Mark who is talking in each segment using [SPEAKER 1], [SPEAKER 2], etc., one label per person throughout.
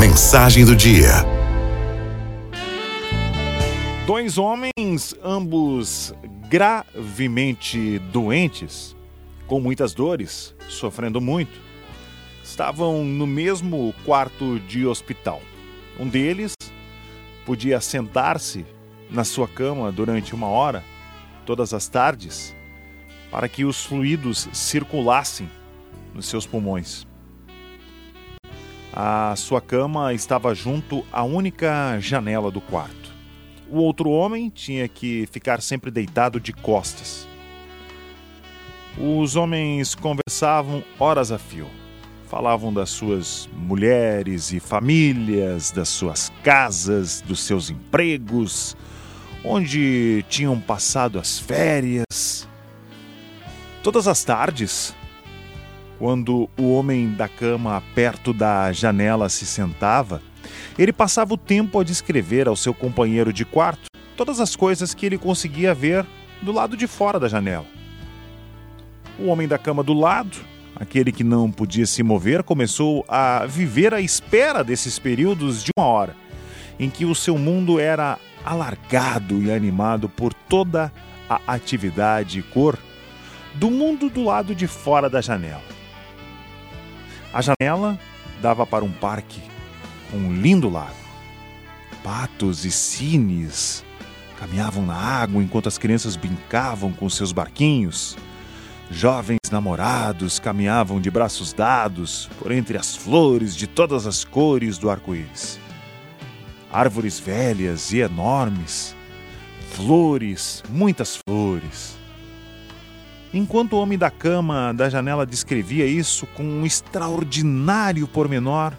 [SPEAKER 1] mensagem do dia.
[SPEAKER 2] Dois homens, ambos gravemente doentes, com muitas dores, sofrendo muito, estavam no mesmo quarto de hospital. Um deles podia sentar-se na sua cama durante uma hora, todas as tardes, para que os fluidos circulassem nos seus pulmões. A sua cama estava junto à única janela do quarto. O outro homem tinha que ficar sempre deitado de costas. Os homens conversavam horas a fio. Falavam das suas mulheres e famílias, das suas casas, dos seus empregos, onde tinham passado as férias. Todas as tardes, quando o homem da cama perto da janela se sentava, ele passava o tempo a descrever ao seu companheiro de quarto todas as coisas que ele conseguia ver do lado de fora da janela. O homem da cama do lado, aquele que não podia se mover, começou a viver à espera desses períodos de uma hora, em que o seu mundo era alargado e animado por toda a atividade e cor do mundo do lado de fora da janela. A janela dava para um parque com um lindo lago. Patos e cines caminhavam na água enquanto as crianças brincavam com seus barquinhos. Jovens namorados caminhavam de braços dados por entre as flores de todas as cores do arco-íris. Árvores velhas e enormes, flores, muitas flores Enquanto o homem da cama da janela descrevia isso com um extraordinário pormenor,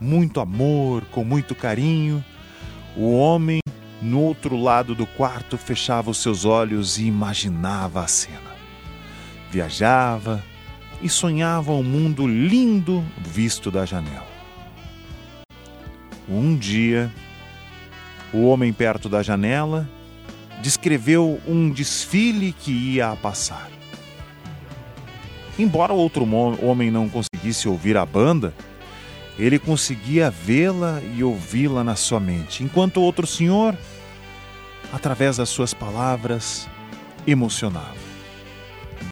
[SPEAKER 2] muito amor, com muito carinho, o homem no outro lado do quarto fechava os seus olhos e imaginava a cena. Viajava e sonhava um mundo lindo visto da janela. Um dia, o homem perto da janela descreveu um desfile que ia a passar. Embora o outro homem não conseguisse ouvir a banda, ele conseguia vê-la e ouvi-la na sua mente, enquanto o outro senhor, através das suas palavras, emocionava.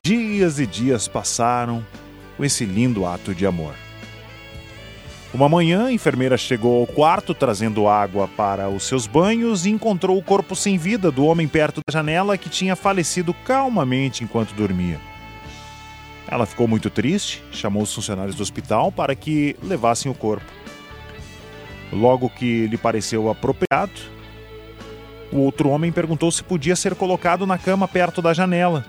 [SPEAKER 2] Dias e dias passaram com esse lindo ato de amor. Uma manhã, a enfermeira chegou ao quarto trazendo água para os seus banhos e encontrou o corpo sem vida do homem perto da janela que tinha falecido calmamente enquanto dormia. Ela ficou muito triste, chamou os funcionários do hospital para que levassem o corpo. Logo que lhe pareceu apropriado, o outro homem perguntou se podia ser colocado na cama perto da janela.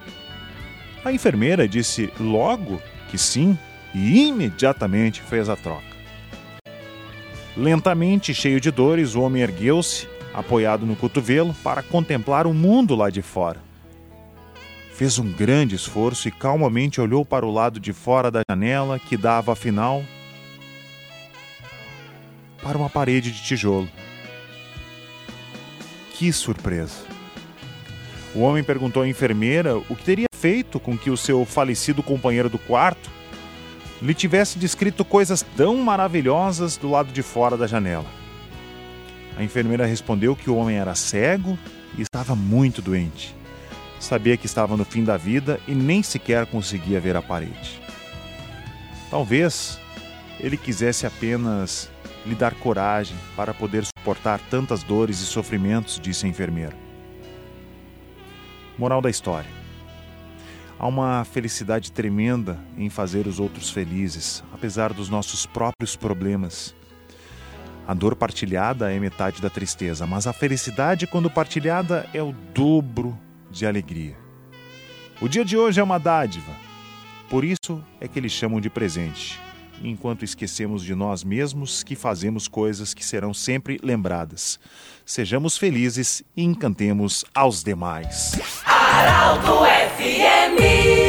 [SPEAKER 2] A enfermeira disse logo que sim e imediatamente fez a troca. Lentamente, cheio de dores, o homem ergueu-se, apoiado no cotovelo, para contemplar o mundo lá de fora fez um grande esforço e calmamente olhou para o lado de fora da janela que dava, afinal, para uma parede de tijolo. Que surpresa! O homem perguntou à enfermeira o que teria feito com que o seu falecido companheiro do quarto lhe tivesse descrito coisas tão maravilhosas do lado de fora da janela. A enfermeira respondeu que o homem era cego e estava muito doente sabia que estava no fim da vida e nem sequer conseguia ver a parede. Talvez ele quisesse apenas lhe dar coragem para poder suportar tantas dores e sofrimentos, disse a enfermeira. Moral da história: há uma felicidade tremenda em fazer os outros felizes, apesar dos nossos próprios problemas. A dor partilhada é metade da tristeza, mas a felicidade, quando partilhada, é o dobro de alegria. O dia de hoje é uma dádiva, por isso é que eles chamam de presente, enquanto esquecemos de nós mesmos que fazemos coisas que serão sempre lembradas. Sejamos felizes e encantemos aos demais.
[SPEAKER 3] FMI